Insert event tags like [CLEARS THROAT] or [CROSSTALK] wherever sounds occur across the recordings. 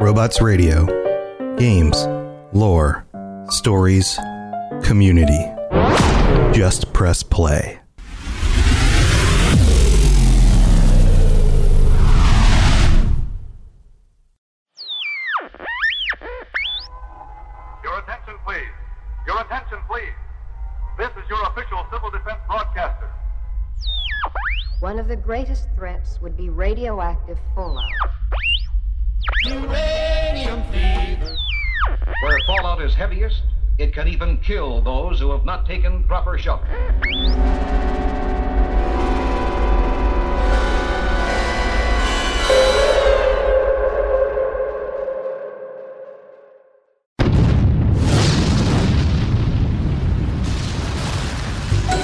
Robots Radio. Games, lore, stories, community. Just press play. Your attention, please. Your attention, please. This is your official civil defense broadcaster. One of the greatest threats would be radioactive fallout. Heaviest, it can even kill those who have not taken proper shelter.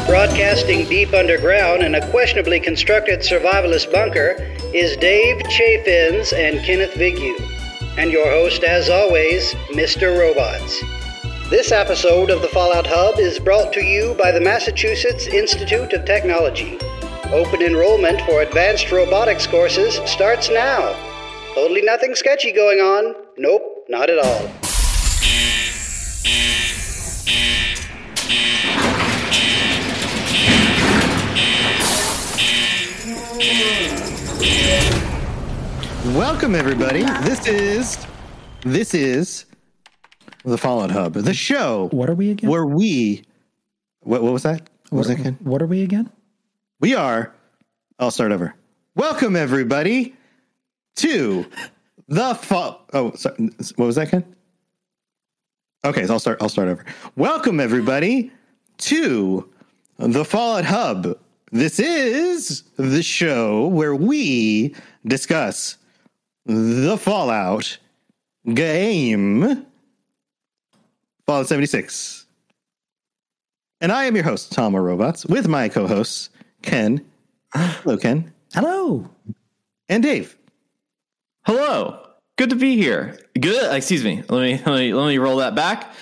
Broadcasting deep underground in a questionably constructed survivalist bunker is Dave Chaffins and Kenneth Vigu, and your host, as always, Mr. Robots. This episode of the Fallout Hub is brought to you by the Massachusetts Institute of Technology. Open enrollment for advanced robotics courses starts now. Totally nothing sketchy going on. Nope, not at all. Welcome everybody. This is this is the Fallout Hub, the show What are we again? where we what, what was that? What was that again? What are we again? We are. I'll start over. Welcome everybody to the fall. Oh, sorry. What was that, Ken? Okay, so I'll start. I'll start over. Welcome everybody to the Fallout Hub. This is the show where we discuss the Fallout game, Fallout 76. And I am your host, Tom Robots, with my co-hosts Ken. Hello, Ken. Hello. And Dave. Hello. Good to be here. Good. Excuse me. Let me let me let me roll that back.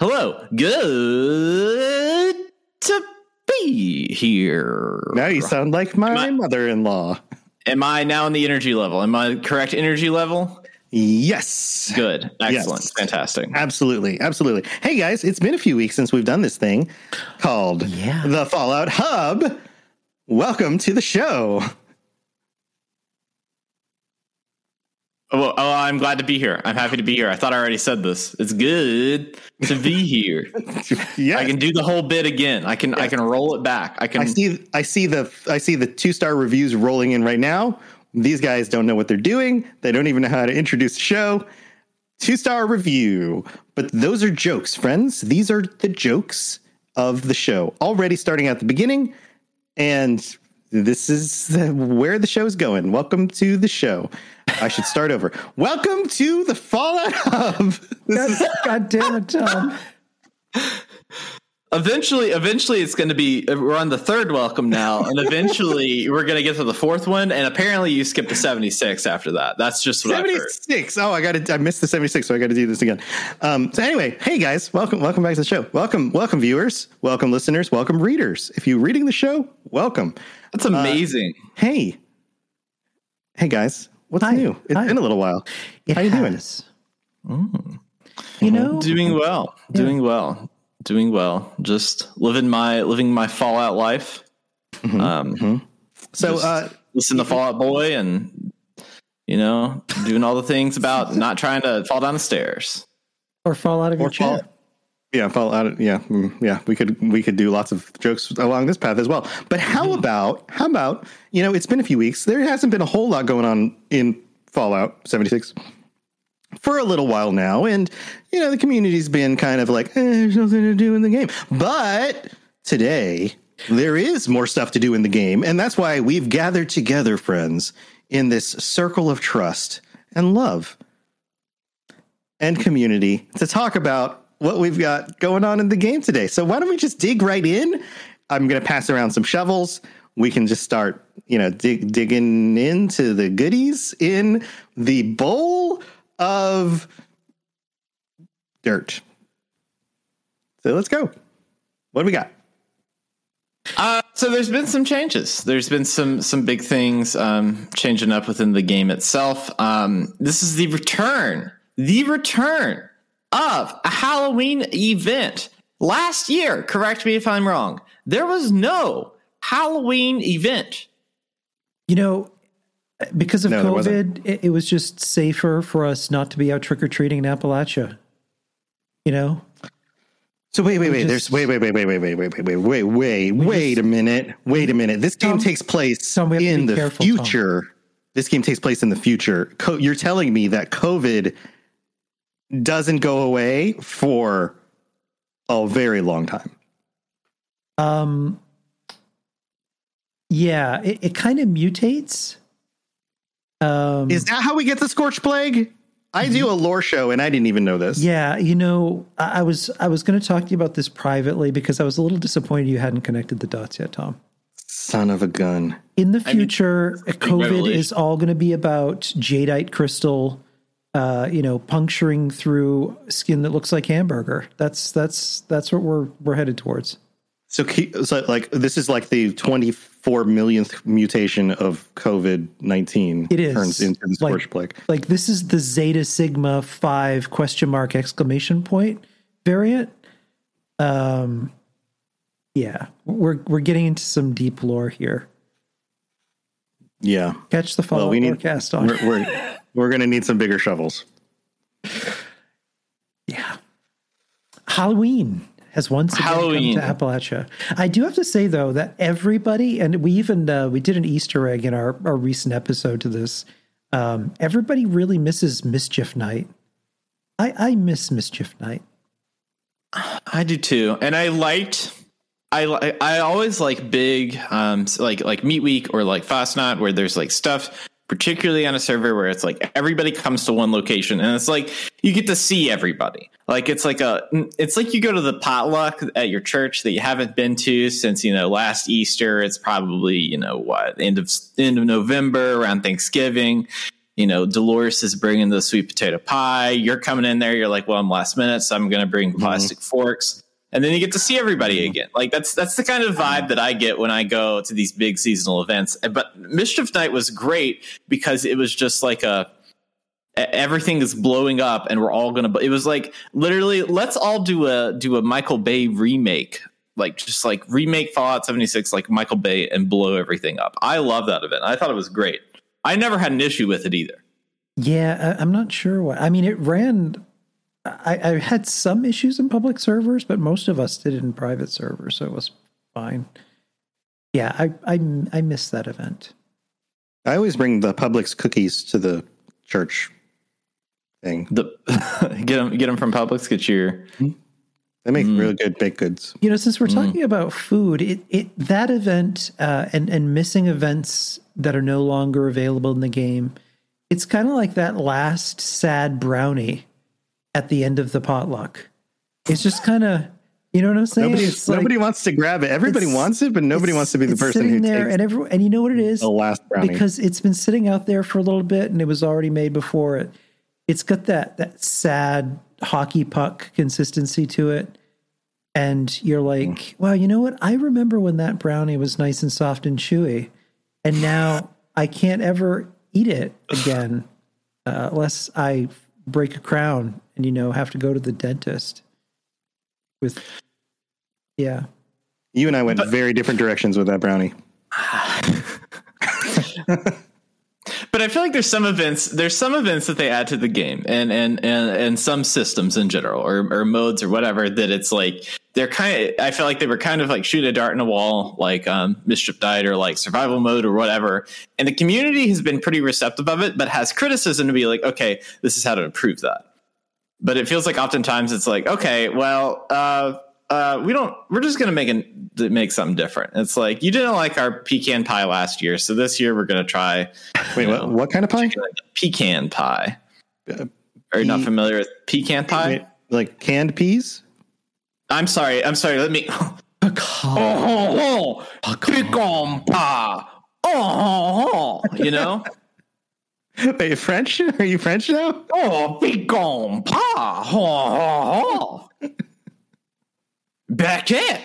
Hello. Good to be here. Now you sound like my I- mother-in-law. Am I now in the energy level? Am I correct energy level? Yes. Good. Excellent. Yes. Fantastic. Absolutely. Absolutely. Hey guys, it's been a few weeks since we've done this thing called Yeah. the Fallout Hub. Welcome to the show. Oh, oh, I'm glad to be here. I'm happy to be here. I thought I already said this. It's good to be [LAUGHS] here. yeah. I can do the whole bit again. I can I can roll it back. I can I see I see the I see the two star reviews rolling in right now. These guys don't know what they're doing. They don't even know how to introduce the show. Two star review. But those are jokes, friends. These are the jokes of the show. Already starting at the beginning. And this is where the show's going. Welcome to the show. I should start over. Welcome to the Fallout Hub. [LAUGHS] This is [LAUGHS] God damn it, Tom. Eventually, eventually, it's going to be. We're on the third welcome now, and eventually, [LAUGHS] we're going to get to the fourth one. And apparently, you skipped to seventy six after that. That's just what 76. Oh, I got to I missed the 76, so I got to do this again. Um, so anyway, hey guys, welcome welcome back to the show. Welcome welcome viewers, welcome listeners, welcome readers. If you're reading the show, welcome. That's amazing. Hey. Hey guys, what's Hi. new? It's Hi. been a little while. It How you doing? has. You know, doing well, doing well, doing well. Just living my living my Fallout life. Um, So uh listen to Fall Out Boy, and you know, doing all the things about [LAUGHS] not trying to fall down the stairs. or fall out of your fall- chair. Yeah, fall out yeah, mm, yeah, we could we could do lots of jokes along this path as well. But how about how about, you know, it's been a few weeks. There hasn't been a whole lot going on in Fallout 76 for a little while now and you know, the community's been kind of like, eh, there's nothing to do in the game. But today there is more stuff to do in the game, and that's why we've gathered together friends in this circle of trust and love and community to talk about what we've got going on in the game today. So why don't we just dig right in? I'm going to pass around some shovels. We can just start, you know, dig, digging into the goodies in the bowl of dirt. So let's go. What do we got? Uh, so there's been some changes. There's been some some big things um, changing up within the game itself. Um, this is the return, the return of a Halloween event. Last year, correct me if I'm wrong, there was no Halloween event. You know, because of No. COVID, it, it was just safer for us not to be out trick or treating in Appalachia. You know, So wait, wait, wait. just- There's wait, wait, wait, wait, wait, wait, wait, wait, wait, wait, wait wait a minute. Wait a minute. This game Tom- takes place Tom, we have to in the careful, Tom. future. This game takes place in the future. Co- you're telling me that COVID doesn't go away for a very long time. um, yeah, it, it kind of mutates. Um, Is that how we get the scorch plague? I do a lore show and I didn't even know this. Yeah, you know, I, I was I was going to talk to you about this privately because I was a little disappointed you hadn't connected the dots yet, Tom. Son of a gun. In the I mean, future, COVID is all going to be about jadeite crystal, uh, you know, puncturing through skin that looks like hamburger. That's that's that's what we're we're headed towards. So, so like this is like the 24 millionth mutation of COVID 19 It is turns into like, plague. Like this is the Zeta Sigma five question mark exclamation point variant. Um, yeah, we're we're getting into some deep lore here. Yeah. Catch the follow Well, we need forecast on. we're we're, [LAUGHS] [LAUGHS] we're going to need some bigger shovels. Yeah. Halloween has once again Halloween. come to Appalachia. I do have to say though that everybody, and we even uh, we did an Easter egg in our, our recent episode to this. Um, everybody really misses Mischief Night. I, I miss Mischief Night. I do too, and I liked. I I always like big, um, like like Meat Week or like Fasnacht, where there's like stuff, particularly on a server where it's like everybody comes to one location, and it's like you get to see everybody. Like it's like a, it's like you go to the potluck at your church that you haven't been to since you know last Easter. It's probably you know what end of end of November around Thanksgiving you know, Dolores is bringing the sweet potato pie. You're coming in there. You're like, well, I'm last minute, so I'm going to bring mm-hmm. plastic forks. And then you get to see everybody mm-hmm. again. Like that's that's the kind of vibe that I get when I go to these big seasonal events. But Mischief Night was great because it was just like a everything is blowing up and we're all gonna. It was like literally, let's all do a do a Michael Bay remake. Like just like remake Fallout 76 like Michael Bay and blow everything up. I love that event. I thought it was great. I never had an issue with it either. Yeah, I'm not sure what. I mean, it ran. I, I had some issues in public servers, but most of us did it in private servers, so it was fine. Yeah, I I I missed that event. I always bring the Publix cookies to the church thing. The [LAUGHS] get them get them from Publix. Get your hmm? They make mm. really good baked goods. You know, since we're mm. talking about food, it, it that event uh, and and missing events that are no longer available in the game, it's kind of like that last sad brownie at the end of the potluck. It's just kind of, you know what I'm saying? Nobody, it's like- wants to grab it. Everybody wants it, but nobody wants to be the person sitting who there, takes and every, and you know what it is the last brownie. because it's been sitting out there for a little bit and it was already made before it. It's got that that sad hockey puck consistency to it. And you're like, wow, you know what? I remember when that brownie was nice and soft and chewy. And now I can't ever eat it again uh, unless I break a crown and, you know, have to go to the dentist with, yeah. you and I went very different directions with that brownie. [SIGHS] But I feel like there's some events there's some events that they add to the game and and and, and some systems in general or, or modes or whatever that it's like they're kind of I feel like they were kind of like shoot a dart in a wall like um mischief died or like survival mode or whatever and the community has been pretty receptive of it but has criticism to be like okay this is how to improve that but it feels like oftentimes it's like okay well uh uh, we don't. We're just gonna make an, make something different. It's like you didn't like our pecan pie last year, so this year we're gonna try Wait, what, know, what kind of pie? pecan pie. Uh, Are you not familiar with pecan pie? Wait, like canned peas? I'm sorry. I'm sorry. Let me. Oh, pecan pie. Oh, you know. [LAUGHS] Wait, French? Are you French now? [LAUGHS] Oh, pecan pie. Beckett.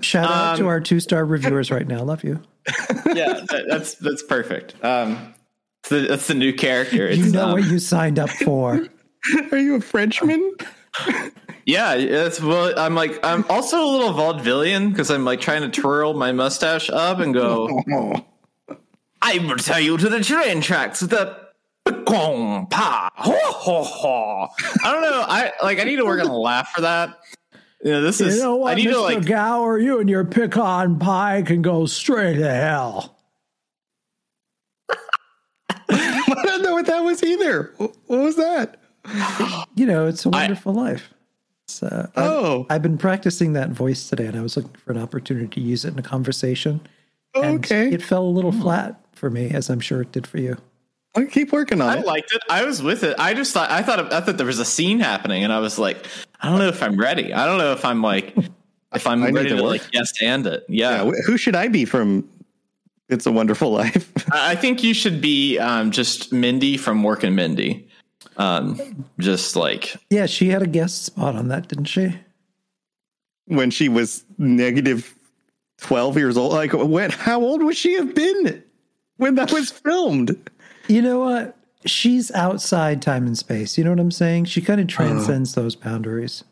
Shout out to Um, our two star reviewers right now. Love you. [LAUGHS] yeah, that, that's that's perfect. Um, that's the, that's the new character. It's, You know um, what you signed up for. Are you a Frenchman? Yeah, it's well. I'm like I'm also a little vaudevillian because I'm like trying to twirl my mustache up and go. [LAUGHS] I will tell you to the train tracks. The gong pa ho ho ho. I don't know. I like. I need to work on the laugh for that. You know, this is. I need to like. Gower? You and your pecan pie can go straight to hell. [LAUGHS] I don't know what that was either. What was that? [GASPS] You know, it's a wonderful life. It's, uh, I've- Oh. I've been practicing that voice today, and I was looking for an opportunity to use it in a conversation. And Okay. it fell a little flat for me, as I'm sure it did for you. I'll keep working on I it. I liked it. I was with it. I just thought. I thought. I thought there was a scene happening, and I was like, I don't know if I'm ready. I don't know if I'm like, [LAUGHS] if I'm I ready to to, like yes and it. Yeah. Yeah, who should I be from It's a Wonderful Life? [LAUGHS] I I think you should be um, just Mindy from Mork and Mindy. Um, just like Yeah, she had a guest spot on that, didn't she? when she was negative 12 years old. Like, when, how old would she have been when that was filmed? You know what? She's outside time and space. You know what I'm saying? She kind of transcends those boundaries.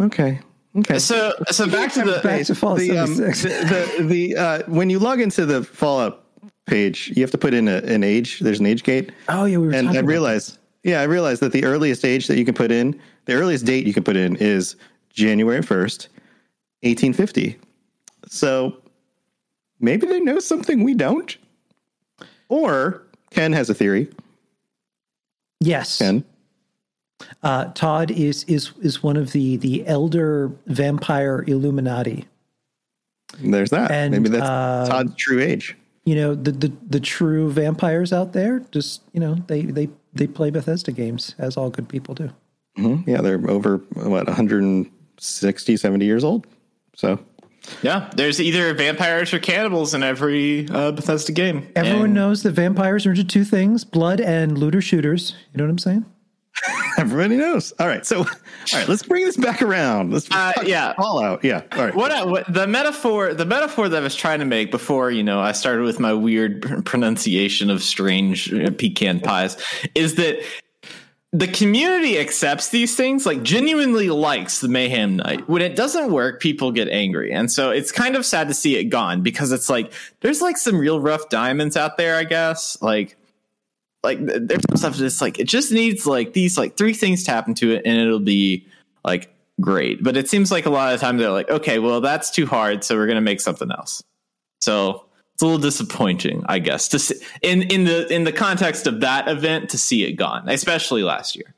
Okay. Okay. so. So back to the Back to Fallout the, um, the, the, the uh, when you log into the Fallout page, you have to put in a, an age. There's an age gate. oh yeah, we were and talking I realized, yeah, I realized that the earliest age that you can put in, the earliest date you can put in is January 1st, 1850. So maybe they know something we don't. Or Ken has a theory. Yes. Ken. Uh, Todd is is is one of the the elder vampire Illuminati. There's that. And, maybe that's uh, Todd's true age. You know the, the the true vampires out there. Just you know they they they play Bethesda games as all good people do. Mhm. Yeah, they're over, what, 160, 70 years old. So yeah. There's either vampires or cannibals in every uh, Bethesda game. Everyone And- knows that vampires are into two things: blood and looter shooters. You know what I'm saying? [LAUGHS] everybody knows. All right. So, all right, let's bring this back around. Let's Uh, yeah. Fallout. Yeah. All right. What, I, what the metaphor the metaphor that I was trying to make before you know I started with my weird [LAUGHS] pronunciation of strange uh, pecan pies is that the community accepts these things like genuinely likes the mayhem night when it doesn't work people get angry and so it's kind of sad to see it gone because it's like there's like some real rough diamonds out there i guess like like there's some stuff that's like it just needs like these like three things to happen to it and it'll be like great but it seems like a lot of the time they're like okay well that's too hard so we're gonna make something else so it's a little disappointing i guess to see, in in the in the context of that event to see it gone especially last year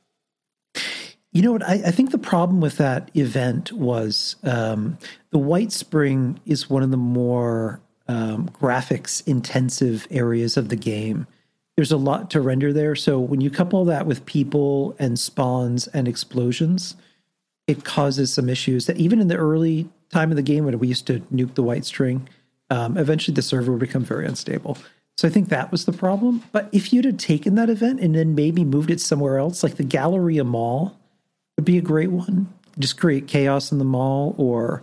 You know what? I, I think the problem with that event was um, the White Spring is one of the more um, graphics intensive areas of the game. There's a lot to render there. So when you couple that with people and spawns and explosions, it causes some issues that even in the early time of the game when we used to nuke the White Spring, um, eventually the server would become very unstable. So I think that was the problem. But if you'd have taken that event and then maybe moved it somewhere else, like the Galleria Mall, would be a great one. Just create chaos in the mall or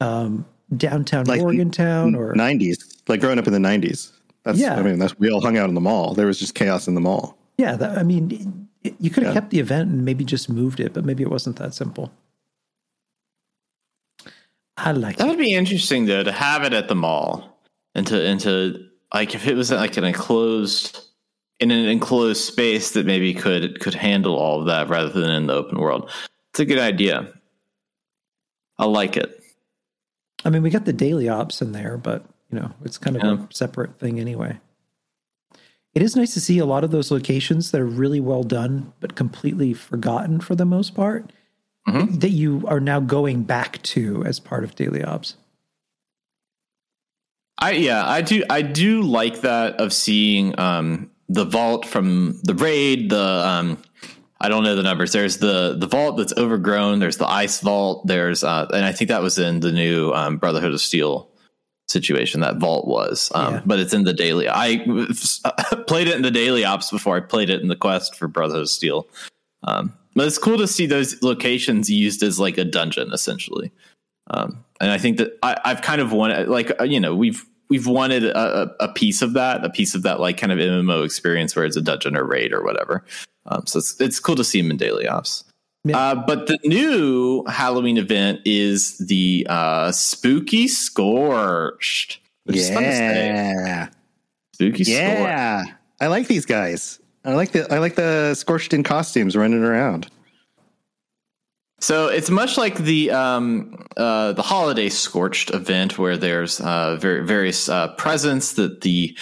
um, downtown Like Morgantown or 90s, like growing up in the 90s. That's, Yeah. I mean, that's, we all hung out in the mall. There was just chaos in the mall. yeah. That, I mean, it, you could have Yeah. kept the event and maybe just moved it, but maybe it wasn't that simple. I like that it. would be interesting though to have it at the mall and to and to like if it was like an enclosed in an enclosed space that maybe could could handle all of that rather than in the open world it's a good idea i like it I mean, we got the daily ops in there, but you know, it's kind of Yeah. a separate thing anyway. It is nice to see a lot of those locations that are really well done, but completely forgotten for the most part, Mhm. that you are now going back to as part of daily ops. I yeah, I do I do like that of seeing um the vault from the raid, the um I don't know the numbers. There's the the vault that's overgrown, there's the ice vault, there's uh and I think that was in the new um Brotherhood of Steel situation that vault was. Um Yeah. but it's in the daily. I [LAUGHS] played it in the daily ops before I played it in the quest for Brotherhood of Steel. Um but it's cool to see those locations used as like a dungeon essentially. Um and I think that I, I've kind of wanted, like, uh, you know, we've we've wanted a, a- a piece of that, a piece of that, like, kind of MMO experience where it's a dungeon or raid or whatever. Um, so it's it's cool to see them in daily ops. Yeah. Uh, but the new Halloween event is the uh, Spooky Scorched. Which is fun to say. Yeah. Spooky Scorched. Yeah. I like these guys. I like the I like the scorched in costumes running around. So it's much like the um, uh, the holiday scorched event, where there's uh, ver- various uh, presents that the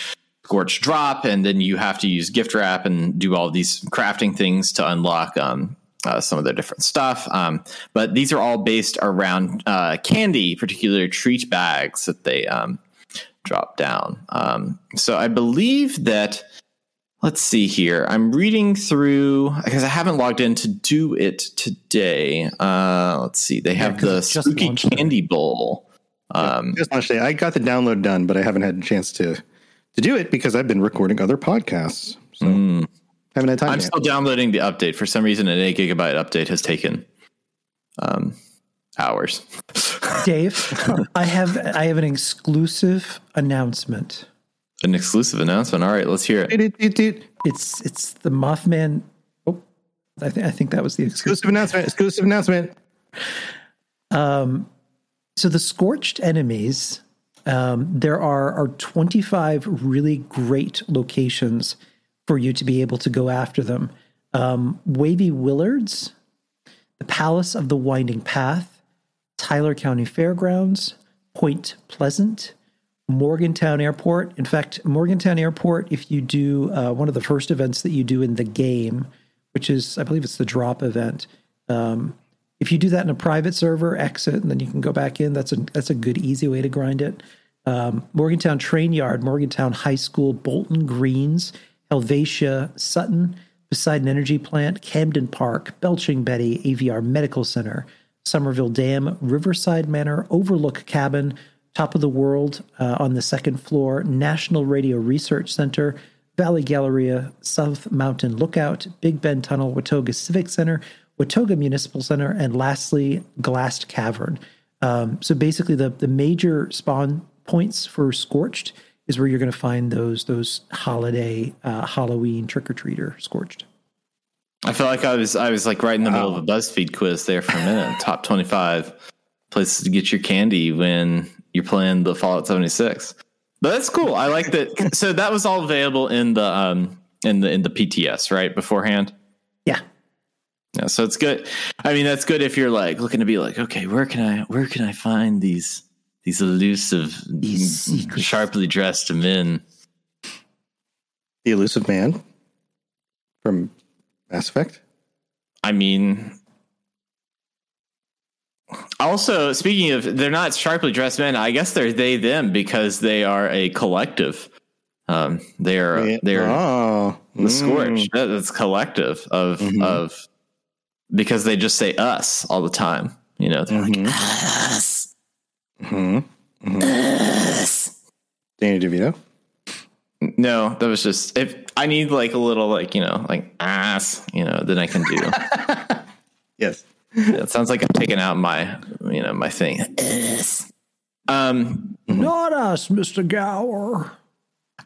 scorched drop, and then you have to use gift wrap and do all these crafting things to unlock um, uh, some of their different stuff. Um, but these are all based around uh, candy, particular treat bags that they um, drop down. Um, so I believe that let's see here. I'm reading through because I haven't logged in to do it today. Uh, let's see. They have 'cause the spooky launched it. candy bowl. Um, Just launched it. I got the download done, but I haven't had a chance to to do it because I've been recording other podcasts. So haven't had time. I'm yet. still downloading the update. For some reason, an eight gigabyte update has taken um, hours. [LAUGHS] Dave, [LAUGHS] I have I have an exclusive announcement. An exclusive announcement. All right, let's hear it. Doot. It's it's the Mothman. Oh, I think I think that was the exclusive. Exclusive announcement. Exclusive announcement. Um, so the scorched enemies. Um, there are are 25 really great locations for you to be able to go after them. Um, Wavy Willard's, the Palace of the Winding Path, Tyler County Fairgrounds, Point Pleasant, Morgantown Airport. In fact, Morgantown Airport, if you do uh, one of the first events that you do in the game, which is, I believe it's the drop event, um, if you do that in a private server, exit, and then you can go back in. That's a that's a good, easy way to grind it. Um, Morgantown Train Yard, Morgantown High School, Bolton Greens, Helvetia, Sutton, Poseidon Energy Plant, Camden Park, Belching Betty, AVR Medical Center, Summersville Dam, Riverside Manor, Overlook Cabin, Top of the World uh, on the second floor, National Radio Research Center, Valley Galleria, South Mountain Lookout, Big Bend Tunnel, Watoga Civic Center, Watoga Municipal Center, and lastly, Glassed Cavern. Um, so basically, the the major spawn points for Scorched is where you're going to find those those holiday uh, Halloween trick or treater Scorched. I feel like I was I was like right in the middle of a BuzzFeed quiz there for a minute. [LAUGHS] Top twenty five places to get your candy when you're playing the Fallout seventy six. But that's cool. I like that. [LAUGHS] So that was all available in the um in the in the PTS right beforehand. Yeah, Yeah, so it's good. I mean, that's good if you're like looking to be like, okay, where can I where can I find these these elusive, These sharply dressed men? The elusive man from Mass Effect. I mean, also speaking of, they're not sharply dressed men. I guess they're they them because they are a collective. Um, they are they're oh, the scorch. Mm. That- That's collective of mm-hmm. of because they just say us all the time. You know, they're like mm-hmm. us. Hmm Danny DeVito. No, that was just if I need like a little like you know like ass, you know, then I can do. [LAUGHS] Yes. Yeah, it sounds like I'm taking out my you know my thing. Um, not us, Mister Gower.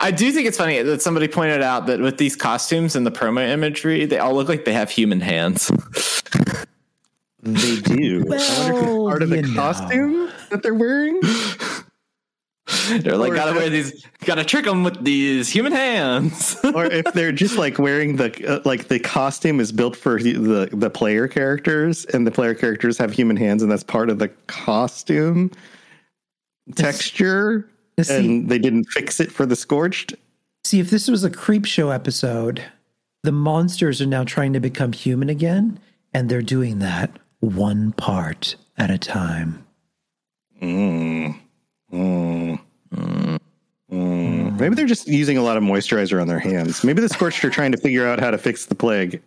I do think it's funny that somebody pointed out that with these costumes and the promo imagery, they all look like they have human hands. [LAUGHS] They do. I wonder if it's part of the you know. costume that they're wearing. [LAUGHS] They're like, Or gotta is wear these, gotta trick them with these human hands. [LAUGHS] or if they're just like wearing the uh, like the costume is built for the, the the player characters and the player characters have human hands and that's part of the costume texture You see- and they didn't fix it for the scorched See, if this was a creep show episode, the monsters are now trying to become human again, and they're doing that one part at a time. Mm. Mm. Mm. maybe they're just using a lot of moisturizer on their hands maybe the scorched are trying to figure out how to fix the plague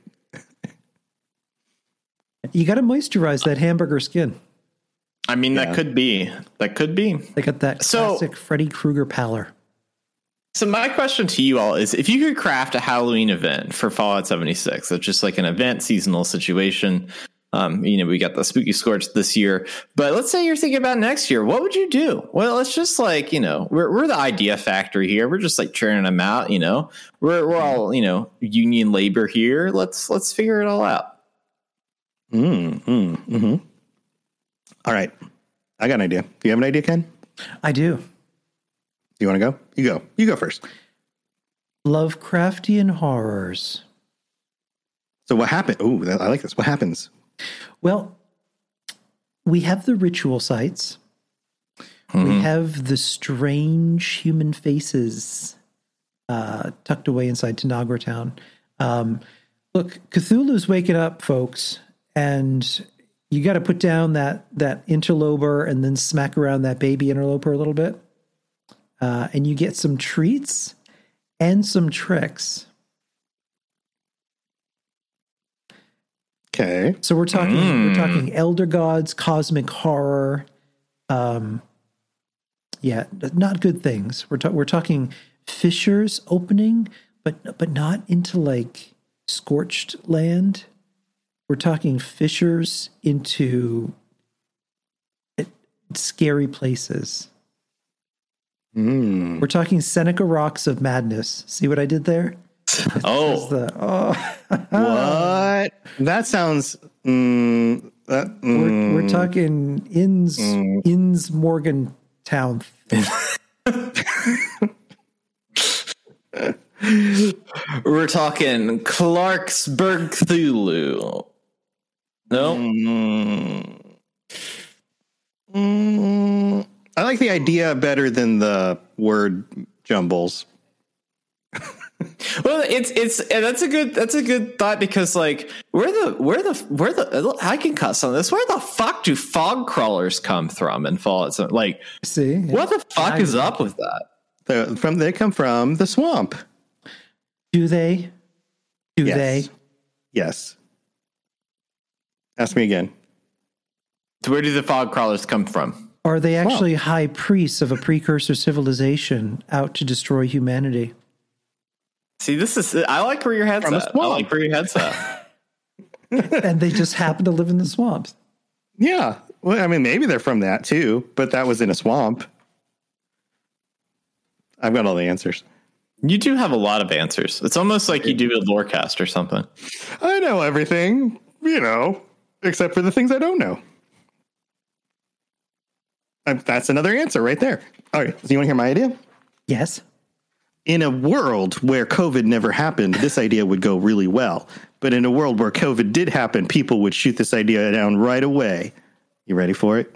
You got to moisturize that hamburger skin. I mean, Yeah. that could be, that could be. They got that So- classic Freddy Krueger pallor. So my question to you all is: If you could craft a Halloween event for Fallout 76, that's just like an event seasonal situation, Um, you know, we got the spooky scorch this year, but let's say you're thinking about next year. What would you do? Well, it's just like you know, we're we're the idea factory here. We're just like churning them out. You know, we're we're all you know union labor here. Let's let's figure it all out. Mm, mm, hmm All right. I got an idea. Do you have an idea, Ken? I do. Do you want to go? You go. You go first. Lovecraftian horrors. So what happened? Oh, I like this. What happens? Well, we have the ritual sites. We have the strange human faces uh, tucked away inside Tanagra Town. Um, look, Cthulhu's waking up, folks, and you got to put down that that interloper and then smack around that baby interloper a little bit, uh, and you get some treats and some tricks. Okay. So we're talking we're talking elder gods, cosmic horror, um, yeah, not good things. We're ta- we're talking fissures opening, but but not into like scorched land. We're talking fissures into eh, scary places. Mm. We're talking Seneca rocks of madness. See what I did there? [LAUGHS] Oh, The, oh, [LAUGHS] What? That sounds. Mm, that, we're, mm, we're talking Inns Inns Morgantown. [LAUGHS] we're talking Clarksburg Cthulhu. No, mm, mm, I like the idea better than the word jumbles. Well, it's it's and that's a good that's a good thought because like where the where the where the I can cuss on this. Where the fuck do fog crawlers come from and fall at So, like, See what the fuck is up with that? They're from they come from the swamp. Do they? Do Yes. they? Yes. Ask me again. Where do the fog crawlers come from? Are they actually high priests of a precursor civilization out to destroy humanity? See, this is I like where your head's From a at. I like where your head's at. [LAUGHS] and they just happen to live in the swamps. Yeah. Well, I mean, maybe they're from that too, but that was in a swamp. I've got all the answers. you do have a lot of answers. It's almost like you do a lorecast or something. I know everything, you know, except for the things I don't know. Uh, That's another answer right there. All right. So you want to hear my idea? Yes. In a world where COVID never happened, this idea would go really well. But in a world where COVID did happen, people would shoot this idea down right away. You ready for it?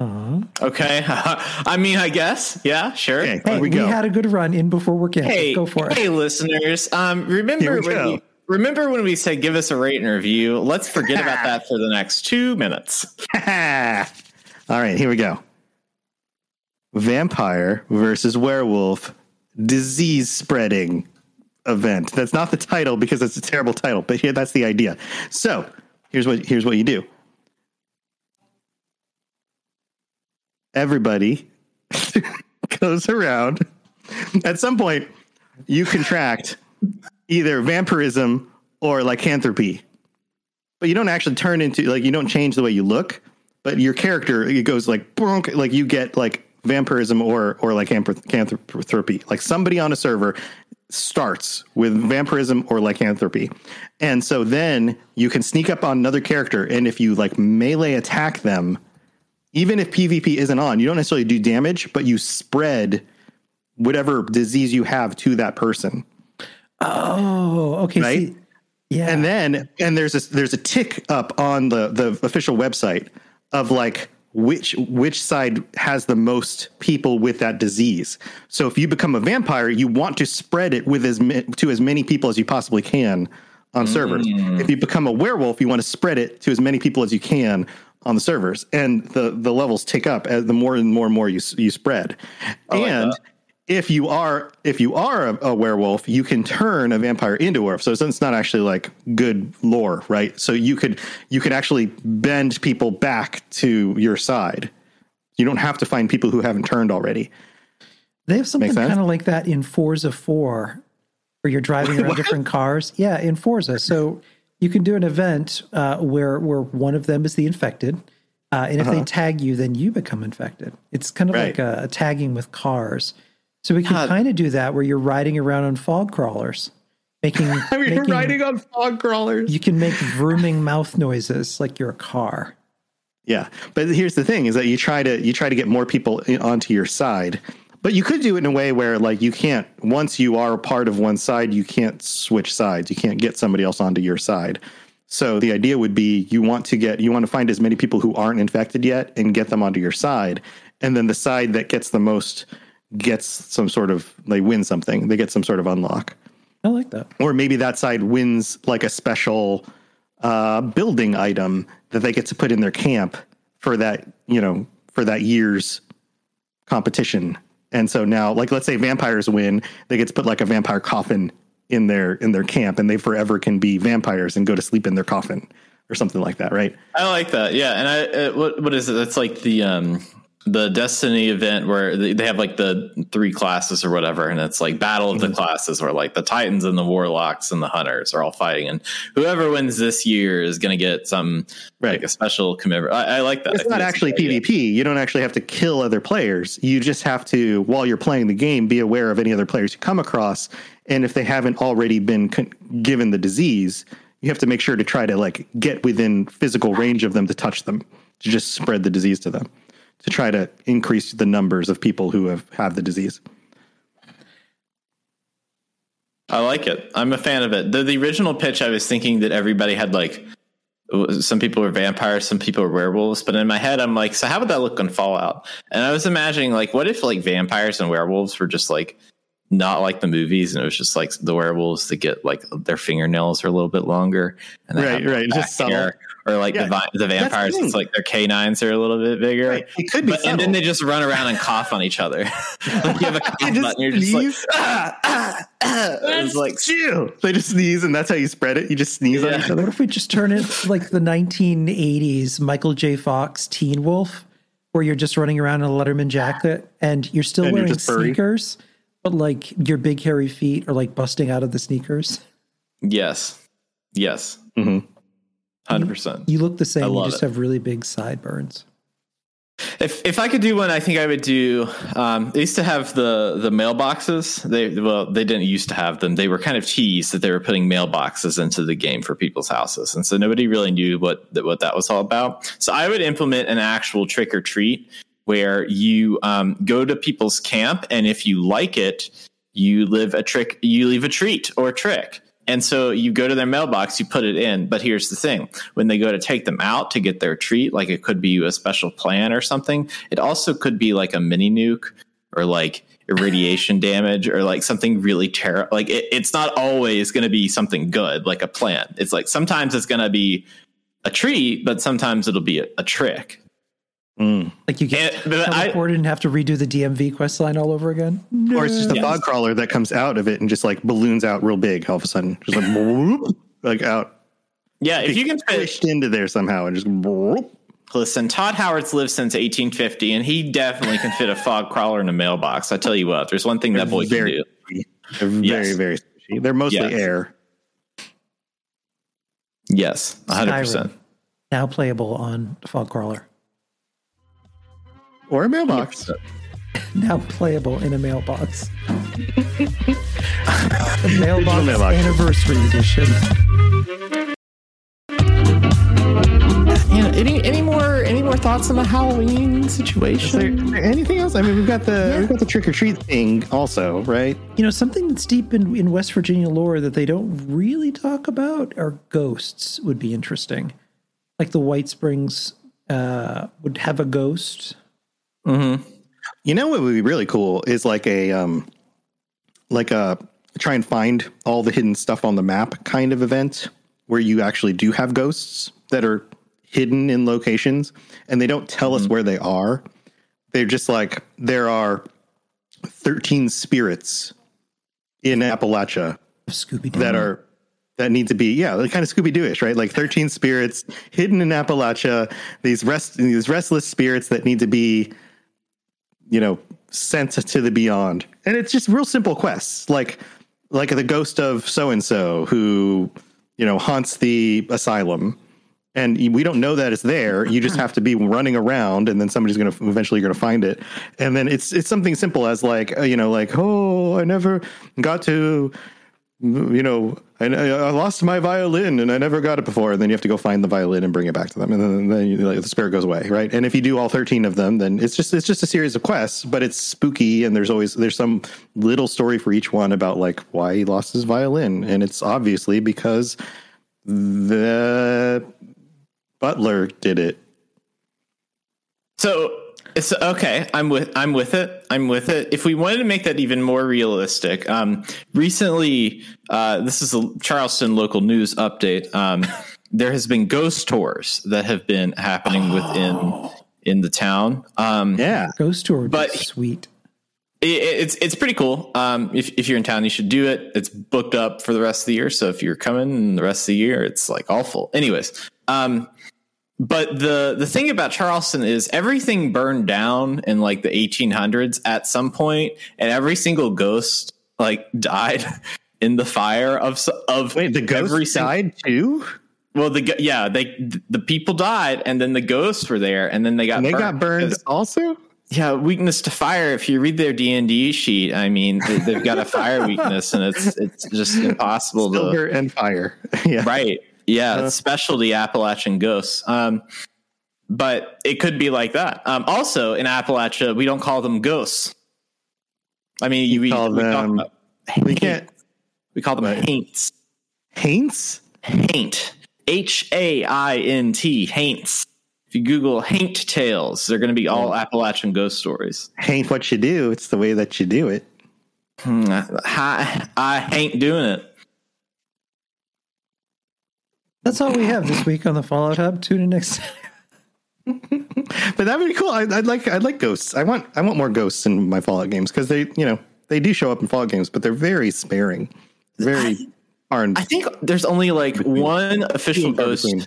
Okay. [LAUGHS] I mean, I guess. Yeah, sure. Okay, Hey, here we we, had a good run in before we're canceled. Hey, Go for it. hey, listeners. Um, remember we when we, remember when we said give us a rate and review? Let's forget about that for the next two minutes. [LAUGHS] All right, here we go. Vampire versus werewolf disease spreading event. That's not the title because it's a terrible title, but here that's the idea. So, here's what here's what you do. Everybody [LAUGHS] goes around. At some point, you contract either vampirism or lycanthropy but you don't actually turn into like you don't change the way you look but your character it goes like like you get like vampirism or or like lycanthropy like somebody on a server starts with vampirism or lycanthropy and so then you can sneak up on another character and if you like melee attack them even if pvp isn't on you don't necessarily do damage but you spread whatever disease you have to that person Oh, okay. Right? See, yeah. and then and there's a there's a tick up on the the official website of like which which side has the most people with that disease. So if you become a vampire, you want to spread it with as ma- to as many people as you possibly can on mm. servers. If you become a werewolf, you want to spread it to as many people as you can on the servers, and the the levels tick up as the more and more and more you you spread. and. If you are if you are a, a werewolf, you can turn a vampire into a werewolf. So it's not actually like good lore, right? So you could you could actually bend people back to your side. You don't have to find people who haven't turned already. They have something kind of like that in Forza 4, where you're driving [LAUGHS] around different cars. Yeah, in Forza. So You can do an event uh, where where one of them is the infected, uh, and if they tag you, then you become infected. It's kind of Uh-huh. Right. like a, a tagging with cars. So we can God. kind of do that where you're riding around on fog crawlers, making. [LAUGHS] I mean, you're making- riding on fog crawlers. You can make vrooming mouth noises like you're a car. Yeah, but here's the thing: is that you try to you try to get more people in, onto your side, but you could do it in a way where like you can't once you are a part of one side, you can't switch sides. You can't get somebody else onto your side. So the idea would be you want to get you want to find as many people who aren't infected yet and get them onto your side, and then the side that gets the most gets some sort of they win something. They get some sort of unlock I like that. or maybe that side wins like a special uh, building item that they get to put in their camp for that you know for that year's competition and so now like let's say vampires win they get to put like a vampire coffin in their in their camp and they forever can be vampires and go to sleep in their coffin or something like that right I like that. Yeah, and I uh, what what is it? That's like the um the Destiny event where they have like the three classes or whatever, and it's like battle of the mm-hmm. classes where like the Titans and the Warlocks and the Hunters are all fighting, and whoever wins this year is going to get some Right. like a special commemoration. I, I like that. It's not actually. PvP. You don't actually have to kill other players. You just have to, while you're playing the game, be aware of any other players you come across. And if they haven't already been con- given the disease, you have to make sure to try to like get within physical range of them to touch them, to just spread the disease to them, to try to increase the numbers of people who have have the disease. I like it. I'm a fan of it. The, the original pitch, I was thinking that everybody had like some people were vampires, some people were werewolves. But in my head, I'm like, so how would that look on Fallout? And I was imagining like, what if like vampires and werewolves were just like not like the movies, and it was just like the werewolves that get like their fingernails are a little bit longer, and Right, right, just subtle. Hair. Or like Yeah, the, vi- the the vampires, thing. it's like their canines are a little bit bigger. Right, it could be But, and then they just run around and cough on each other. [LAUGHS] like you have a cough They just button, you're just like, ah, ah, ah. It's like Chew. They just sneeze, and that's how you spread it. You just sneeze on each other. What if we just turn it like the 1980s Michael J. Fox Teen Wolf, where you're just running around in a Letterman jacket and you're still And you're wearing furry. sneakers, but like your big hairy feet are like busting out of the sneakers? Yes. Yes. Mhm. 100%. You look the same. You just it. have really big sideburns. If if I could do one, I think I would do. Um, they used to have the the mailboxes. They well, they didn't used to have them. They were kind of teased that they were putting mailboxes into the game for people's houses, and so nobody really knew what that what that was all about. So I would implement an actual trick or treat where you um, go to people's camp, and if you like it, you live a trick. You leave a treat or a trick. And so you go to their mailbox, you put it in. But here's the thing when they go to take them out to get their treat, like it could be a special plan or something, it also could be like a mini nuke or like irradiation [LAUGHS] damage or like something really terrible. Like it, it's not always going to be something good, like a plan. It's like sometimes it's going to be a treat, but sometimes it'll be a, a trick. Mm. Like you get And- but I- teleported and have to redo the DMV quest line all over again. Or it's just a Yes. fog crawler that comes out of it and just like balloons out real big all of a sudden. Just like, whoop, like out. Yeah, if you can fit, into there somehow and just whoop. listen, Todd Howard's lived since 1850, and he definitely can fit a fog crawler in a mailbox. I tell you what, there's one thing that boy can very, do. They're very, Yes. very squishy. They're mostly Yes. air. Yes, 100. Skyrim, percent now playable on Fog Crawler. Or a mailbox. Now playable in a mailbox. [LAUGHS] the mailbox, mailbox. anniversary edition. Yeah, any any more any more thoughts on the Halloween situation? is there anything else? I mean, we've got the we've got the trick or treat thing also, right? You know, something that's deep in, in West Virginia lore that they don't really talk about are ghosts would be interesting. Like the White Springs uh, would have a ghost. You know what would be really cool is like a um like a try and find all the hidden stuff on the map kind of event where you actually do have ghosts that are hidden in locations and they don't tell us where they are. They're just like there are 13 spirits in Appalachia Scooby Doo. that are that need to be yeah like kind of Scooby Dooish right like thirteen spirits hidden in Appalachia these rest these restless spirits that need to be you know sent to the beyond and it's just real simple quests like like the ghost of so and so who you know, haunts the asylum. And we don't know that it's there. You just have to be running around, and then somebody's going to eventually going to find it. And then it's it's something simple as like uh, you know, like oh, I never got to you know, I, I lost my violin and I never got it before. And then you have to go find the violin and bring it back to them, and then, then you, like, the spirit goes away, right? And if you do all thirteen of them, then it's just it's just a series of quests, but it's spooky, and there's always there's some little story for each one about like why he lost his violin, and it's obviously because the butler did it. So it's okay. I'm with I'm with it. I'm with it. If we wanted to make that even more realistic, um, recently, uh, this is a Charleston local news update. Um, [LAUGHS] there has been ghost tours that have been happening within in the town. Um, Yeah, Ghost tour But- be sweet. it, it's it's pretty cool. Um, if if you're in town, you should do it. It's booked up for the rest of the year. So if you're coming the rest of the year, it's like awful. Anyways, um, but the the thing about Charleston is everything burned down in like the 1800s at some point, and every single ghost like [LAUGHS] died in the fire of of wait, the ghost every sing- died too. Well, the yeah, they the people died, and then the ghosts were there, and then they got And they burned got burned because- also. yeah, weakness to fire. If you read their D and D sheet, I mean, they- they've got a fire [LAUGHS] weakness, and it's it's just impossible to Silver and fire. [LAUGHS] yeah, right. Yeah, it's specialty Appalachian ghosts. Um, but it could be like that. Um, also, in Appalachia, we don't call them ghosts. I mean, you, we, call we, them- about We can't. we call them Right. haints. Haints. Haint. H A I N T. Haints. If you Google haint tales, they're going to be all Appalachian ghost stories. Haint what you do. It's the way that you do it. Hmm, I, I ain't doing it. That's all we have this week on the Fallout Hub. Tune in next. [LAUGHS] But that would be cool. I, I'd like. I'd like ghosts. I want. I want more ghosts in my Fallout games because they, you know, they do show up in Fallout games, but they're very sparing. Very aren't. I think there's only like one official ghost, between.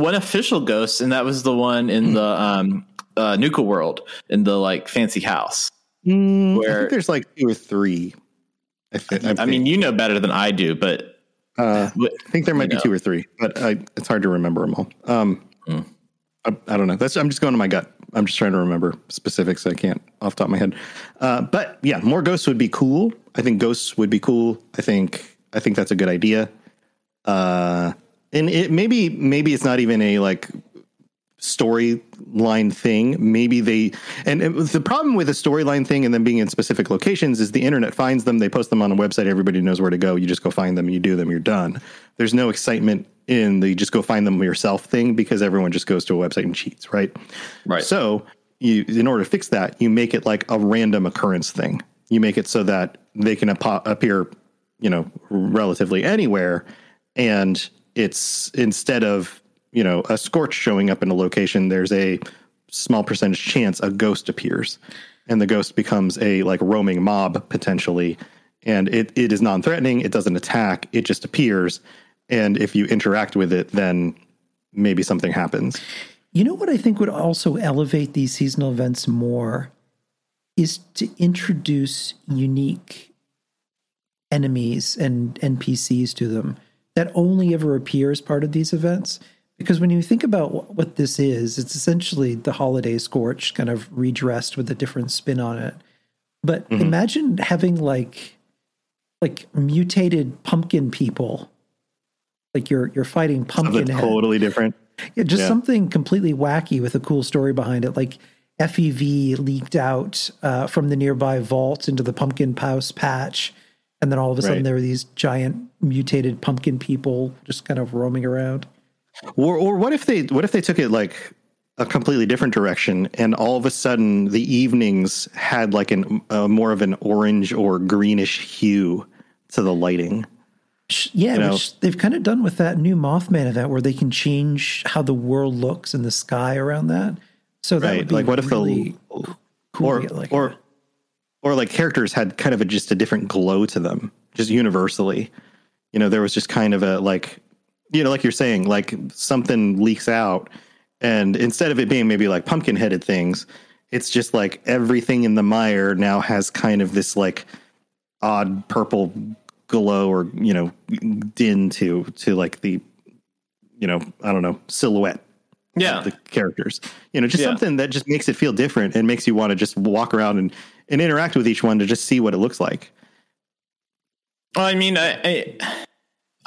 one official ghost, and that was the one in the um, uh, Nuka World in the like fancy house. Mm, I where- think there's like two or three. I, thi- I, I mean, you know better than I do, but uh, but- I think there might be know. two or three, but I, it's hard to remember them all. Um, Mm. I, I don't know. That's I'm just going to my gut. I'm just trying to remember specifics. I can't off the top of my head. Uh, but yeah, more ghosts would be cool. I think ghosts would be cool. I think I think that's a good idea. Uh, and it maybe maybe it's not even a like storyline thing. Maybe they and the problem with a storyline thing and then being in specific locations is the internet finds them, they post them on a website, everybody knows where to go. You just go find them, you do them, you're done. There's no excitement in the just go find them yourself thing because everyone just goes to a website and cheats, right? Right. So you in order to fix that, you make it like a random occurrence thing. You make it so that they can apo- appear, you know, relatively anywhere and it's instead of you know a scorch showing up in a location there's a small percentage chance a ghost appears. And the ghost becomes a like roaming mob potentially. And it, it is non-threatening it doesn't attack it just appears. And if you interact with it then maybe something happens. You know what I think would also elevate these seasonal events more is to introduce unique enemies and NPCs to them that only ever appear as part of these events. Because when you think about what this is, it's essentially the holiday scorch kind of redressed with a different spin on it. But imagine having like like mutated pumpkin people. Like you're you're fighting pumpkin totally different yeah, just Yeah. something completely wacky with a cool story behind it. Like FEV leaked out uh, from the nearby vault into the pumpkin house patch. And then all of a sudden Right. there were these giant mutated pumpkin people just kind of roaming around. Or or what if they what if they took it like a completely different direction and all of a sudden the evenings had like an uh, more of an orange or greenish hue to the lighting. Yeah, You know? which they've kind of done with that new Mothman event where they can change how the world looks in the sky around that. So that Right. would be Like what if really the cool or like or or like characters had kind of a just a different glow to them, just universally. You know, there was just kind of a like you know, like you're saying, like something leaks out and instead of it being maybe like pumpkin headed things, it's just like everything in the mire now has kind of this like odd purple glow or you know din to to like the you know I don't know silhouette Yeah. of the characters. You know, just Yeah. something that just makes it feel different and makes you want to just walk around and and interact with each one to just see what it looks like. Well, I mean, I, I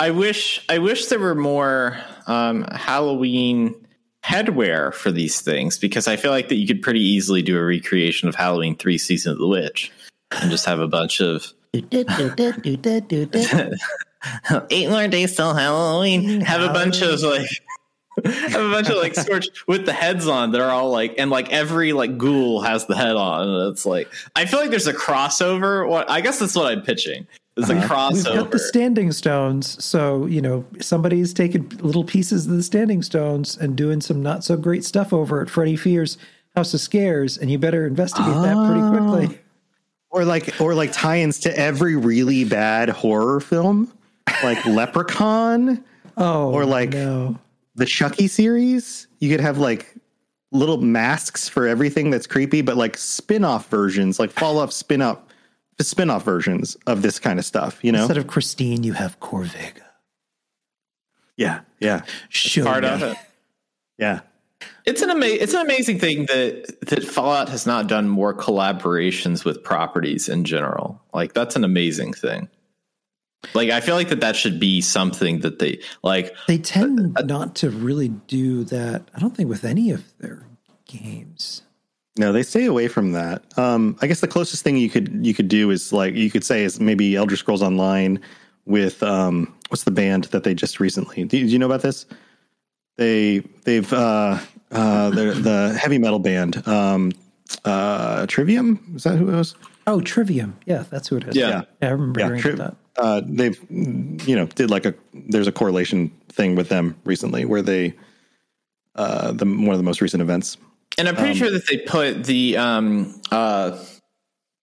I wish I wish there were more um, Halloween headwear for these things because I feel like that you could pretty easily do a recreation of Halloween three season of the witch and just have a bunch of [LAUGHS] eight more days till Halloween. Have a bunch of like have a bunch of like scorch with the heads on that are all like and like every like ghoul has the head on. And it's like I feel like there's a crossover. What I guess that's what I'm pitching. It's a uh-huh. We've got the standing stones, so you know somebody's taking little pieces of the standing stones and doing some not so great stuff over at Freddy Fear's House of Scares, and you better investigate that pretty quickly. Oh. Or like or like tie-ins to every really bad horror film, like [LAUGHS] Leprechaun, Oh, Or like- no. the Chucky series. You could have like little masks for everything that's creepy, but like spin-off versions, like fall off spin-off spin-off versions of this kind of stuff, you know? Instead of Christine, you have Corvega. yeah, yeah. Sure. part of it. Yeah. It's an ama- it's an amazing thing that that Fallout has not done more collaborations with properties in general. Like that's an amazing thing. Like I feel like that that should be something that they like. They tend not to really do that. I don't think with any of their games. No, they stay away from that. Um, I guess the closest thing you could you could do is like you could say is maybe Elder Scrolls Online with um, what's the band that they just recently? Do, do you know about this? They they've uh, uh, the the heavy metal band um, uh, Trivium is that who it was? Oh, Trivium. Yeah, that's who it is. Yeah. yeah I remember Yeah, hearing Tri- about uh, they've you know did like a there's a correlation thing with them recently where they uh, the one of the most recent events And I'm pretty sure that they put the um uh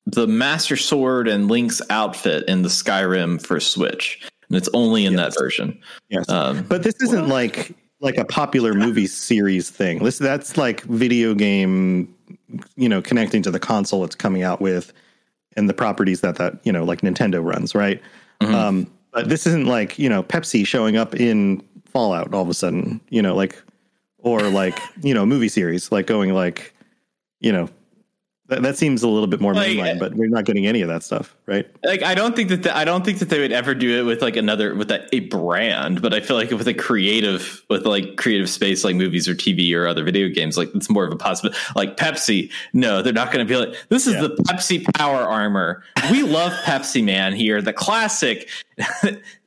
the Master Sword and Link's outfit in the Skyrim for Switch, and it's only in that version. Yes, Um, but this isn't like like a popular movie series thing. This that's like video game, you know, connecting to the console it's coming out with, and the properties that that you know like Nintendo runs, right? Um, but this isn't like you know Pepsi showing up in Fallout all of a sudden, you know, like or like [LAUGHS] you know movie series like going like you know that, that seems a little bit more Like, mainline, but we're not getting any of that stuff, right? like I don't think that the, I don't think that they would ever do it with like another with a, a brand, but I feel like with a creative with like creative space like movies or TV or other video games, like it's more of a possible. Like Pepsi, no, they're not going to be like this is Yeah. the Pepsi Power Armor. We love Pepsi Man here, the classic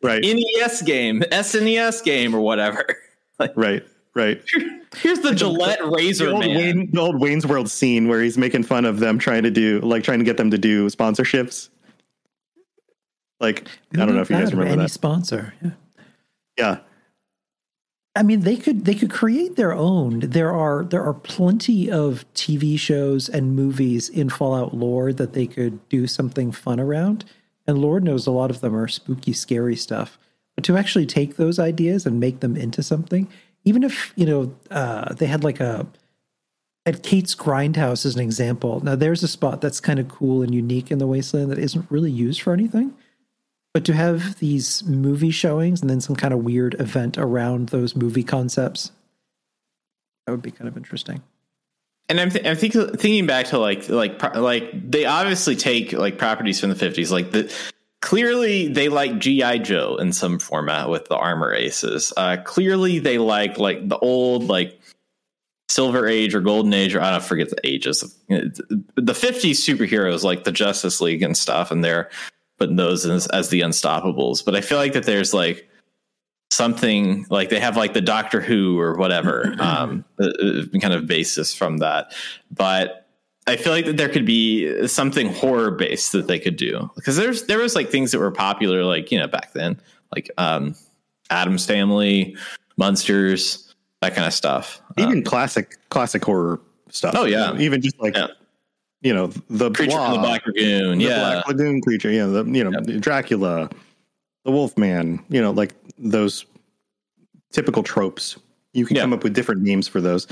Right, [LAUGHS] NES game, SNES game, or whatever. [LAUGHS] right, right. [LAUGHS] Here's the Gillette Razor the old, Man. Wayne, the old Wayne's World scene where he's making fun of them trying to do like trying to get them to do sponsorships. Like I don't know if you guys remember any that. sponsor. Yeah. Yeah, I mean, they could they could create their own. There are there are plenty of TV shows and movies in Fallout lore that they could do something fun around. And Lord knows a lot of them are spooky, scary stuff. But to actually take those ideas and make them into something, even if you know uh, they had like a at Kate's Grindhouse as an example. Now there's a spot that's kind of cool and unique in the Wasteland that isn't really used for anything. But to have these movie showings and then some kind of weird event around those movie concepts, that would be kind of interesting. and I'm, th- I'm think, thinking back to like like pro- like they obviously take like properties from the 50s like the clearly they like gi joe in some format with the armor aces. Uh clearly they like like the old like silver age or golden age or i don't forget the ages of the 50s superheroes like the justice league and stuff and they're putting those as, as the unstoppables. But i feel like that there's like something like they have like the Doctor Who or whatever [CLEARS THROAT] um, uh, uh, kind of basis from that. But I feel like that there could be something horror based that they could do because there's there was like things that were popular like you know back then like um, Addams Family, Monsters, that kind of stuff. even classic classic horror stuff. Oh, yeah. even just like Yeah. you know the Creature from the Black Lagoon, the yeah, Black Lagoon creature, yeah, the you know Dracula, the Wolfman, you know, like those typical tropes. You can Yeah. come up with different names for those,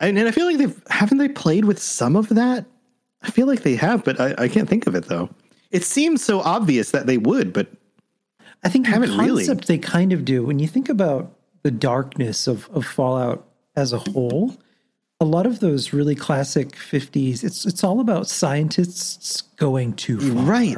and, and I feel like they've haven't they played with some of that. I feel like they have, but I, I can't think of it though. It seems so obvious that they would, but I think Haven't really. concept they kind of do. When you think about the darkness of, of Fallout as a whole, a lot of those really classic 50s, it's it's all about scientists going too far. Right.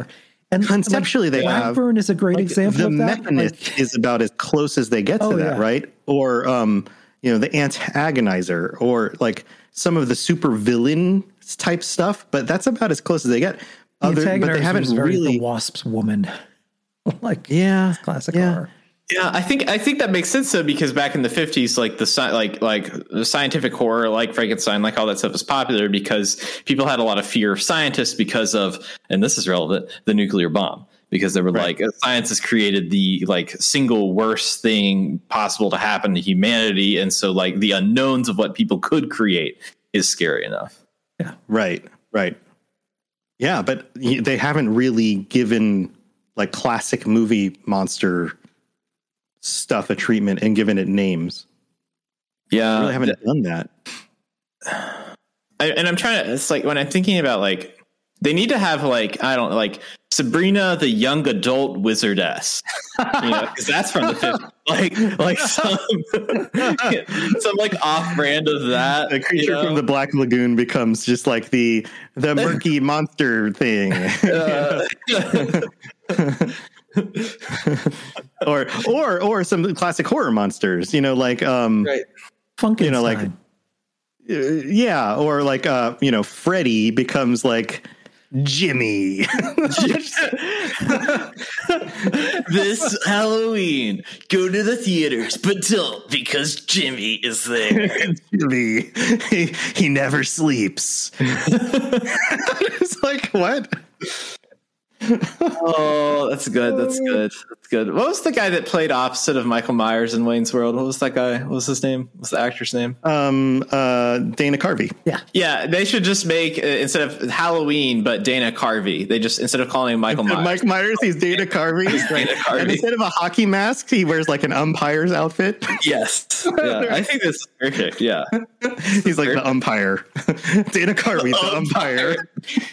And Conceptually, like, they have, Blackburn is a great Like, example the of that. mechanist Like, is about as close as they get to Oh, that, yeah. right? Or um, you know, the antagonizer, or like some of the super villain type stuff. But that's about as close as they get. other the Other, but they haven't very really. the Wasp's woman. [LAUGHS] like Yeah, classic yeah. horror. Yeah, I think I think that makes sense though because back in the fifties, like the sci- like like the scientific horror, like Frankenstein, like all that stuff was popular because people had a lot of fear of scientists because of, and this is relevant, the nuclear bomb. Because they were Right. like, science has created the like single worst thing possible to happen to humanity, and so like the unknowns of what people could create is scary enough. Yeah right, right. Yeah, but they haven't really given like classic movie monster stuff a treatment and given it names. Yeah, They really haven't done that. I, and I'm trying to. It's like when I'm thinking about like they need to have like I don't like Sabrina the young adult wizardess, you know, because that's from the 50s. [LAUGHS] like like some [LAUGHS] some like off brand of that. The creature you know? from the Black Lagoon becomes just like the the [LAUGHS] murky monster thing. or or or some classic horror monsters, you know, like um right. Funkenstein. You know, like- uh, yeah, or like uh, you know, Freddy becomes like Jimmy. [LAUGHS] this Halloween, go to the theaters, but don't because Jimmy is there. [LAUGHS] Jimmy. He, he never sleeps. [LAUGHS] it's like what? Oh, that's good. That's good. That's good. What was the guy that played opposite of Michael Myers in Wayne's World? What was that guy? What was his name? What's the actor's name? Um uh Dana Carvey. yeah. Yeah, they should just make uh, instead of Halloween, but Dana Carvey. They just instead of calling him Michael Myers. Mike Myers, he's Dana Carvey. Dana Carvey. And instead of a hockey mask, he wears like an umpire's outfit. yes, yeah, I [LAUGHS] think that's perfect. Yeah, He's like the umpire. [LAUGHS] Dana Carvey, the umpire.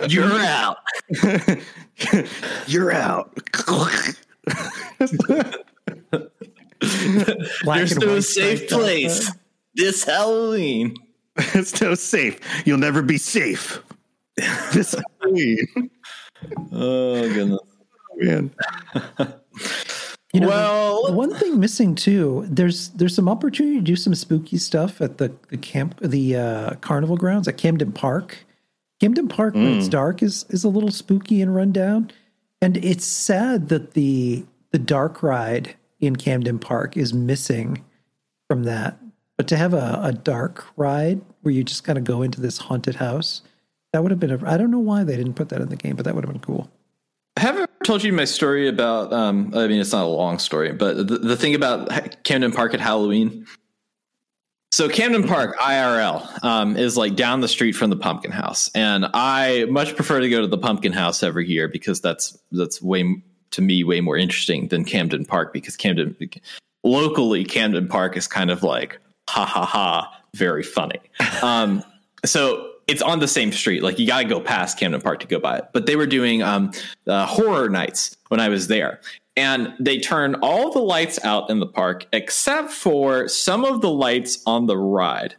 you're out. [LAUGHS] [LAUGHS] You're out. Black There's and no safe place this Halloween. it's no safe. You'll never be safe. This Halloween. Oh goodness. Man. You know, Well- the, the one thing missing too, there's there's some opportunity to do some spooky stuff at the the camp, the uh, carnival grounds at Camden Park. Camden Park, when Mm. it's dark, is is a little spooky and run down, and it's sad that the the dark ride in Camden Park is missing from that. But to have a, a dark ride where you just kind of go into this haunted house, that would have been. A, I don't know why they didn't put that in the game, but that would have been cool. I Have I ever told you my story about? Um, I mean, it's not a long story, but the, the thing about Camden Park at Halloween. So Camden Park IRL um, is like down the street from the Pumpkin House, and I much prefer to go to the Pumpkin House every year because that's that's way to me way more interesting than Camden Park because Camden locally Camden Park is kind of like ha ha ha very funny. Um, so it's on the same street. Like you got to go past Camden Park to go by it. But they were doing um, uh, horror nights when I was there. And they turned all the lights out in the park except for some of the lights on the ride.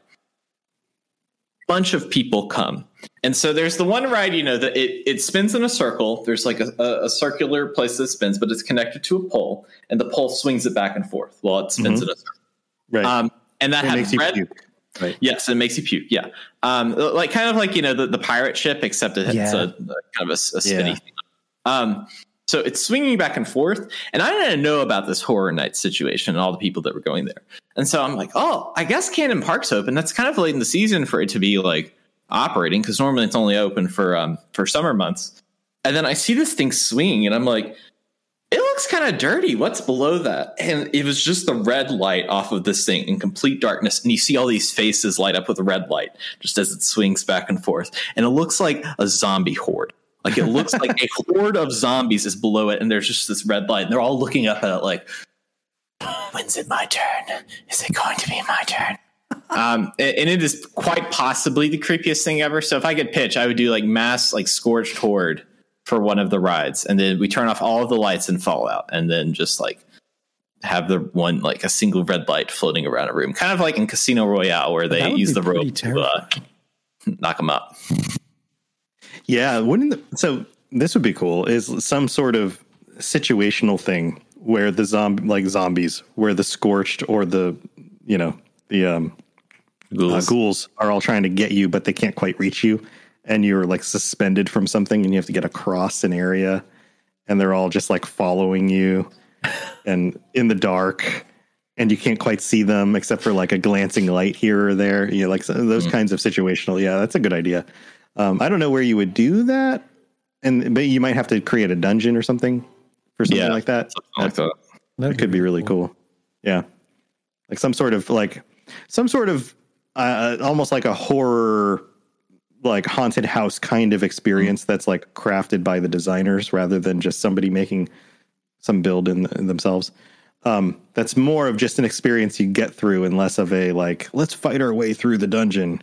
Bunch of people come. And so there's the one ride, you know, that it, it spins in a circle. There's like a, a, circular place that spins, but it's connected to a pole, and the pole swings it back and forth while it spins in a circle. Right. Um, and that it had makes you red, puke. Right. Yes, it makes you puke. Yeah, um, like kind of like you know the, the pirate ship, except it's Yeah. a, kind of a, a spinny Yeah. thing. Um, so it's swinging back and forth, and I didn't know about this horror night situation and all the people that were going there. And so I'm like, oh, I guess Camden Park's open. That's kind of late in the season for it to be like operating because normally it's only open for um for summer months. And then I see this thing swinging, and I'm like, it looks kind of dirty. What's below that? And it was just the red light off of this thing in complete darkness. And you see all these faces light up with a red light just as it swings back and forth. And it looks like a zombie horde. Like it looks like a [LAUGHS] horde of zombies is below it. And there's just this red light. And they're all looking up at it like, when's it my turn? Is it going to be my turn? um, and and it is quite possibly the creepiest thing ever. So if I could pitch, I would do like mass, like scorched horde for one of the rides, and then we turn off all of the lights and fall out and then just like have the one like a single red light floating around a room, kind of like in Casino Royale where they use the pretty rope to uh, knock them up. Yeah, wouldn't the, so this would be cool is some sort of situational thing where the zombie like zombies where the scorched or the you know the um uh, Ghouls. ghouls are all trying to get you but they can't quite reach you and you're like suspended from something and you have to get across an area and they're all just like following you and in the dark and you can't quite see them except for like a glancing light here or there you know like so those kinds of situational yeah that's a good idea um, i don't know where you would do that and but you might have to create a dungeon or something for something Yeah. like that Something like that. That'd could be really cool. Yeah. Like some sort of like some sort of uh, almost like a horror like haunted house kind of experience that's like crafted by the designers rather than just somebody making some build in, in themselves. Um, that's more of just an experience you get through and less of a like let's fight our way through the dungeon.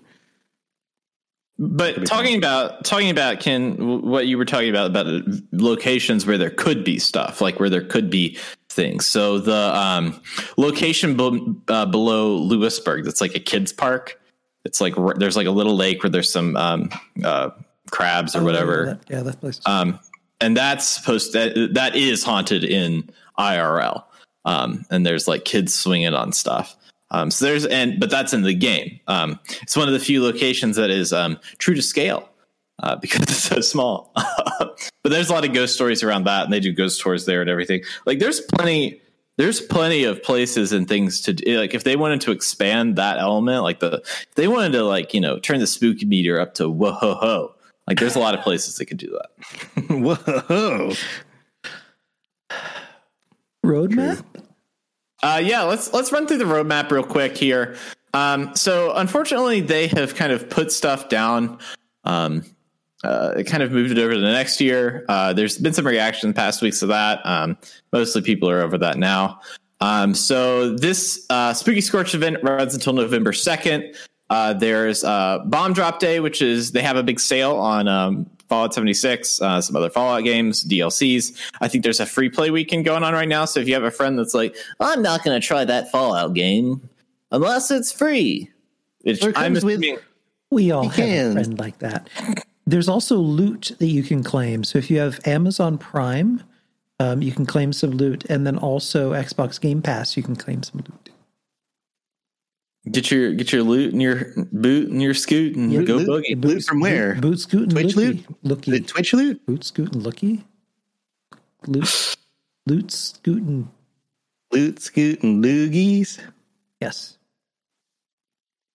But talking about talking about Ken, what you were talking about about locations where there could be stuff, like where there could be things. So the um, location be- uh, below Lewisburg, that's like a kids park. It's like there's like a little lake where there's some um, uh, crabs or whatever. Oh, That, yeah, that place. Um, and that's supposed that that is haunted in IRL. Um, and there's like kids swinging on stuff. Um, so there's and but that's in the game. Um, it's one of the few locations that is um, true to scale uh, [LAUGHS] because it's so small. [LAUGHS] but there's a lot of ghost stories around that, and they do ghost tours there and everything. Like there's plenty. There's plenty of places and things to do. Like if they wanted to expand that element, like the if they wanted to like you know turn the spooky meter up to whoa ho ho. Like there's a lot of places that could do that. [LAUGHS] Whoa. Roadmap? Uh, yeah, let's let's run through the roadmap real quick here. Um, so unfortunately, they have kind of put stuff down. Um, uh, it kind of moved it over to the next year. Uh, there's been some reaction the past weeks to that. Um, mostly people are over that now. Um, so this uh, Spooky Scorch event runs until November second. Uh, there's uh, Bomb Drop Day, which is they have a big sale on um, Fallout 76, uh, some other Fallout games, DLCs. I think there's a free play weekend going on right now. So if you have a friend that's like, I'm not going to try that Fallout game unless it's free, which I'm comes with- We all have can. a friend like that. There's also loot that you can claim. So if you have Amazon Prime, um, you can claim some loot, and then also Xbox Game Pass, you can claim some loot. Get your get your loot and your boot and your scoot and Yeah, go loot- boogie. Loot from where? Boot, boot scoot and Twitch looky. loot? Looky. The Twitch loot? Boot scoot and looky. Loot. Loot scoot and Loot, scoot, and loogies. yes.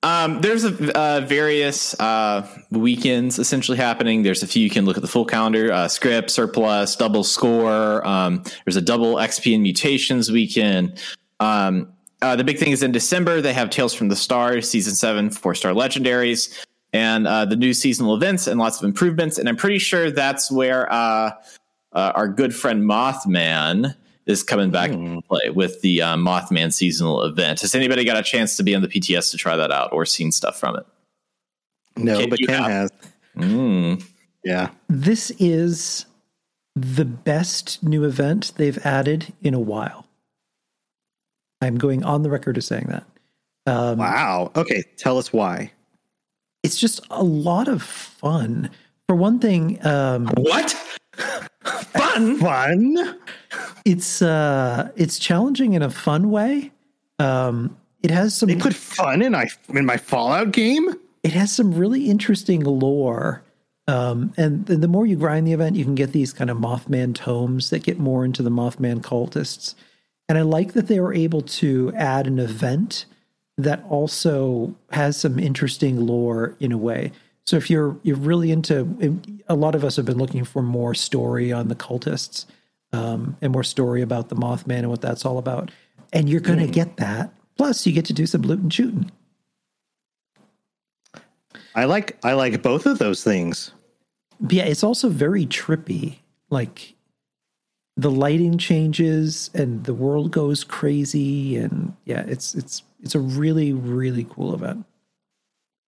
Um, there's a uh, various uh, weekends essentially happening. There's a few you can look at the full calendar: uh, scrip, surplus, double score. Um, there's a double XP and mutations weekend. Um, uh, the big thing is in December they have Tales from the Stars season seven, four star legendaries, and uh, the new seasonal events and lots of improvements. And I'm pretty sure that's where uh, uh, our good friend Mothman is coming back into play with the uh, Mothman seasonal event. Has anybody got a chance to be on the PTS to try that out or seen stuff from it? No, Ken, but you Ken have- has. Mm. Yeah. This is the best new event they've added in a while. I'm going on the record as saying that. Um, Wow. Okay. Tell us why. It's just a lot of fun. For one thing, um, What? [LAUGHS] Fun? Fun. It's uh, it's challenging in a fun way. Um, it has some They put fun in I in my Fallout game. it has some really interesting lore. Um, and the the more you grind the event, you can get these kind of Mothman tomes that get more into the Mothman cultists. And I like that they were able to add an event that also has some interesting lore in a way. So if you're you're really into, a lot of us have been looking for more story on the cultists um, and more story about the Mothman and what that's all about, and you're going to get that. Plus, you get to do some loot and shooting. I like I like both of those things. But yeah, it's also very trippy. Like the lighting changes and the world goes crazy and yeah, it's it's it's a really really cool event.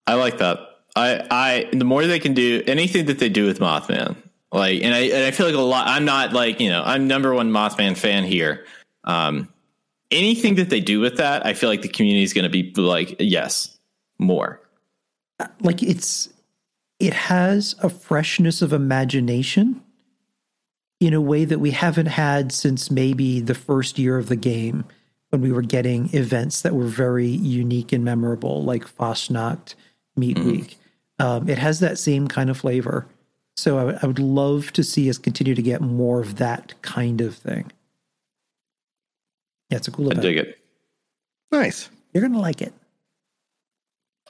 I like that. I, I, the more they can do anything that they do with Mothman, Like, and I and I feel like a lot. I'm not like you know I'm number one Mothman fan here. Um, anything that they do with that, I feel like the community is going to be like, yes, more. like it's it has a freshness of imagination in a way that we haven't had since maybe the first year of the game when we were getting events that were very unique and memorable like Fasnacht, Meat Week. Um, it has that same kind of flavor. So I would- would love to see us continue to get more of that kind of thing. Yeah, it's a cool I event. dig it. Nice. You're gonna like it.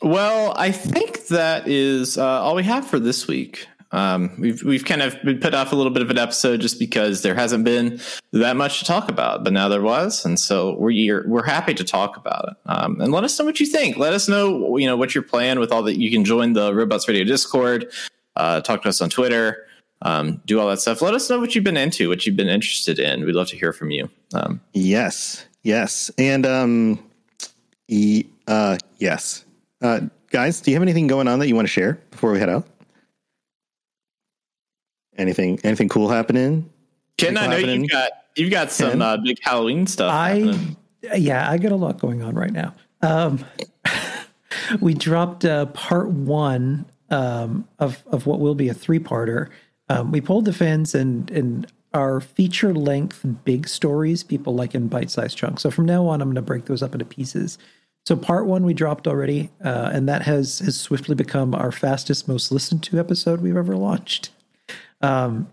Well, I think that is uh, all we have for this week. Um, we've we've kind of been put off a little bit of an episode just because there hasn't been that much to talk about, but now there was, and so we're we're happy to talk about it. Um, and let us know what you think. Let us know you know what you're playing with all that. You can join the Robots Radio Discord, uh, talk to us on Twitter, um, do all that stuff. Let us know what you've been into, what you've been interested in. We'd love to hear from you. Um, Yes. Yes. And um e- uh yes. Uh guys, do you have anything going on that you want to share before we head out? Anything anything cool happening? Ken, I know happening? you've got you've got some uh, big Halloween stuff. happening. I yeah, I got a lot going on right now. Um, [LAUGHS] we dropped uh, part one um, of of what will be a three parter. Um, we pulled the fans and and our feature length big stories people like in bite sized chunks. So from now on, I'm going to break those up into pieces. So part one we dropped already, uh, and that has has swiftly become our fastest, most listened to episode we've ever launched.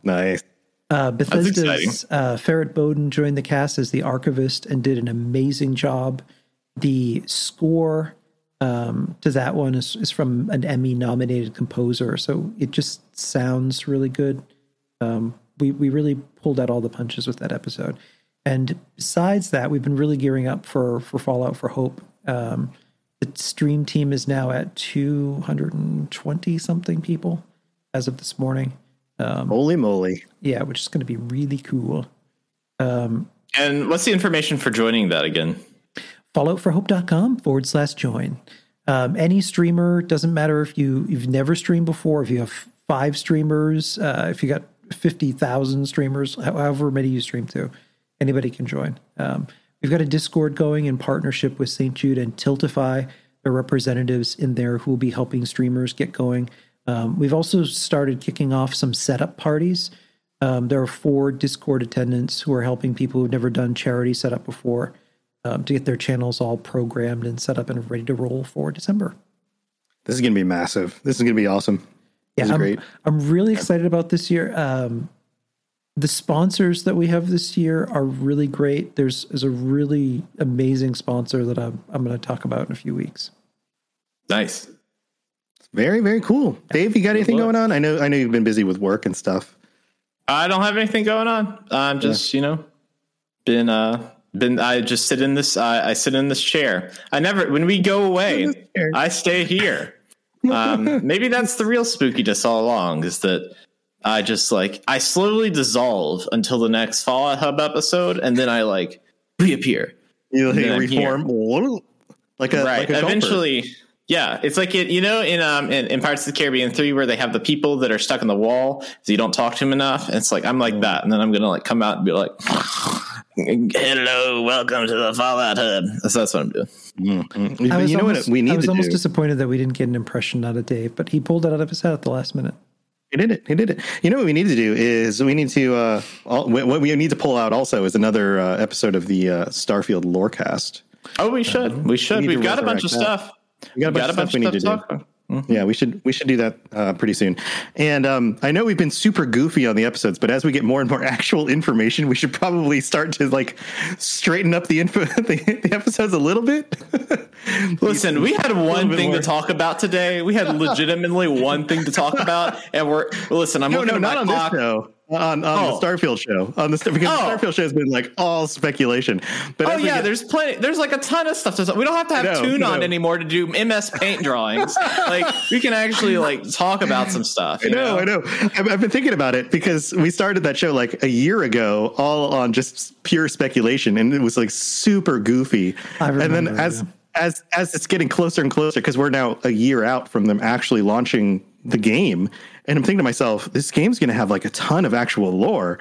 Nice. Uh, Bethesda's uh, Ferret Baudoin joined the cast as the archivist and did an amazing job. The score um, to that one is, is from an Emmy nominated composer, so it just sounds really good. Um, we we really pulled out all the punches with that episode. And besides that, we've been really gearing up for for Fallout for Hope. Um, the stream team is now at 220 something people as of this morning. Holy moly. Yeah, which is going to be really cool. And what's the information for joining that again? falloutforhope.com forward slash join. Um, any streamer, doesn't matter if you, you've never streamed before, if you have five streamers, uh, if you got 50,000 streamers, however many you stream to, anybody can join. Um, we've got a Discord going in partnership with St. Jude and Tiltify. There are representatives in there who will be helping streamers get going. Um, we've also started kicking off some setup parties. Um, there are four Discord attendants who are helping people who've never done charity setup before um, to get their channels all programmed and set up and ready to roll for December. This is going to be massive. This is going to be awesome. Yeah, This is I'm, great. I'm really excited about this year. Um, the sponsors that we have this year are really great. There's, there's a really amazing sponsor that I'm, I'm going to talk about in a few weeks. Nice. Very, very cool. Dave, you got anything luck. going on? I know I know you've been busy with work and stuff. I don't have anything going on. I'm just, you know, been uh been I just sit in this I I sit in this chair. I never when we go away, I stay here. Um [LAUGHS] maybe that's the real spookiness all along is that I just like I slowly dissolve until the next Fallout Hub episode and then I like reappear. You like reform like a right. like a golfer. Eventually, yeah. It's like it, you know, in um in, in Pirates of the Caribbean three, where they have the people that are stuck in the wall, so you don't talk to them enough. And it's like I'm like that, and then I'm gonna like come out and be like, [LAUGHS] "Hello, welcome to the Fallout Hub." That's, that's what I'm doing. Mm-hmm. I was you know almost, what we I was to almost do? disappointed that we didn't get an impression out of Dave, but he pulled it out of his head at the last minute. He did it. He did it. You know what we need to do is we need to uh, all, what we need to pull out also is another uh, episode of the uh, Starfield Lorecast. Oh, we should. We should. need We've got a bunch of that. stuff. We got a bunch of stuff we need to do. talk about. Yeah, we should we should do that uh, pretty soon. And um, I know we've been super goofy on the episodes, but as we get more and more [LAUGHS] actual information, we should probably start to like straighten up the info [LAUGHS] the, the episodes a little bit. [LAUGHS] Listen, we had one thing more. to talk about today. We had legitimately one thing to talk about, and we're listen. I'm no, looking no, at not my on clock. this show. On, on Oh. the Starfield show, on the because Oh. the Starfield show has been like all speculation. But Oh yeah, get- there's plenty. There's like a ton of stuff to. We don't have to have No, Tune on no. anymore to do MS Paint drawings. like we can actually like talk about some stuff. I you know, I know. I've, I've been thinking about it because we started that show like a year ago, all on just pure speculation, and it was like super goofy. I and then as yeah. as as it's getting closer and closer, because we're now a year out from them actually launching the game, and I'm thinking to myself, this game's going to have like a ton of actual lore.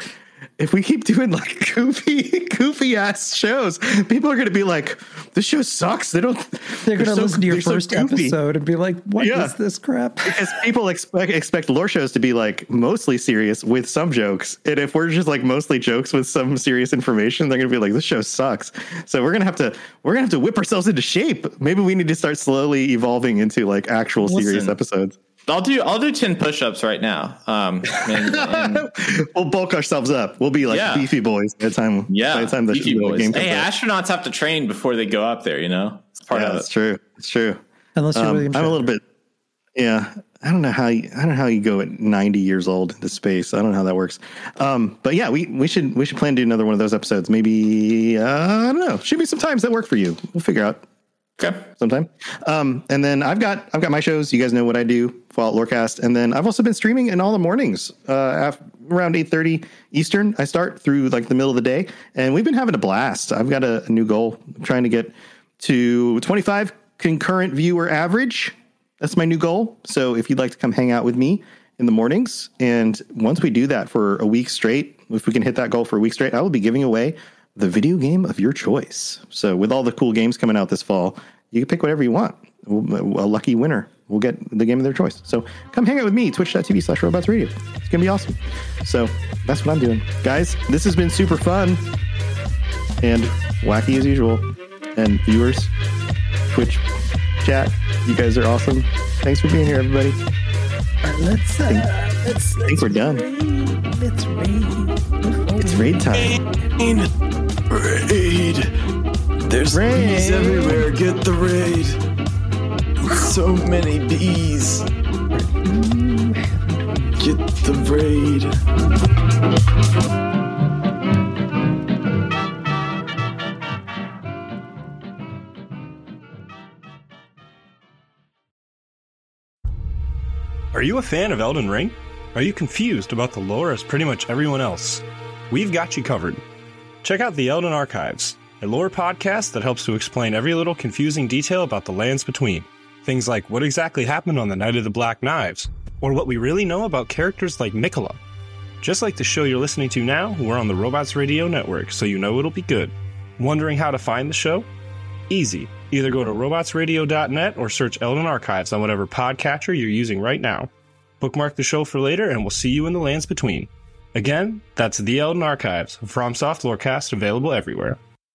If we keep doing like [LAUGHS] goofy, goofy ass shows, people are going to be like, "This show sucks." They don't. They're going to so- listen to your they're so first episode and be like, "What is Yeah. this crap?" [LAUGHS] because people expect expect lore shows to be like mostly serious with some jokes, and if we're just like mostly jokes with some serious information, they're gonna be like, "This show sucks." So we're gonna have to we're gonna have to whip ourselves into shape. Maybe we need to start slowly evolving into like actual serious episodes. I'll do I'll do ten push-ups right now. Um, and, and [LAUGHS] We'll bulk ourselves up. We'll be like Yeah. beefy boys by the time. yeah, by the time the, beefy the boys. game comes Hey, out. astronauts have to train before they go up there. You know, it's part Yeah, of that's it. true. It's true. Unless you're Um, William I'm a little bit. Yeah, I don't know how you, I don't know how you go at 90 years old into space. I don't know how that works. Um, but yeah, we we should we should plan to do another one of those episodes. Maybe uh, I don't know. Should be some times that work for you. We'll figure out Okay. sometime. Um, and then I've got I've got my shows. You guys know what I do, Fallout Lorecast. And then I've also been streaming in all the mornings uh, af- around eight thirty Eastern. I start through like the middle of the day, and we've been having a blast. I've got a, a new goal, I'm trying to get to twenty five concurrent viewer average. That's my new goal. So if you'd like to come hang out with me in the mornings, and once we do that for a week straight, if we can hit that goal for a week straight, I will be giving away the video game of your choice. So with all the cool games coming out this fall, you can pick whatever you want. A lucky winner will get the game of their choice. So come hang out with me, twitch.tv slash robots radio. It's going to be awesome. So that's what I'm doing. Guys, this has been super fun and wacky as usual. And viewers, Twitch chat, you guys are awesome. Thanks for being here, everybody. Let's uh, let's I think we're done. let's raid. It's raid time. Raid. There's Raid. everywhere. Get the raid. So many bees. Get the raid. Are you a fan of Elden Ring? Are you confused about the lore as pretty much everyone else? We've got you covered. Check out the Elden Archives, a lore podcast that helps to explain every little confusing detail about the lands between. Things like what exactly happened on the Night of the Black Knives, or what we really know about characters like Nicola. Just like the show you're listening to now, we're on the Robots Radio Network, so you know it'll be good. Wondering how to find the show? Easy. Either go to robotsradio.net or search Elden Archives on whatever podcatcher you're using right now. Bookmark the show for later, and we'll see you in the lands between. Again, that's The Elden Archives, from Soft Lorecast, available everywhere.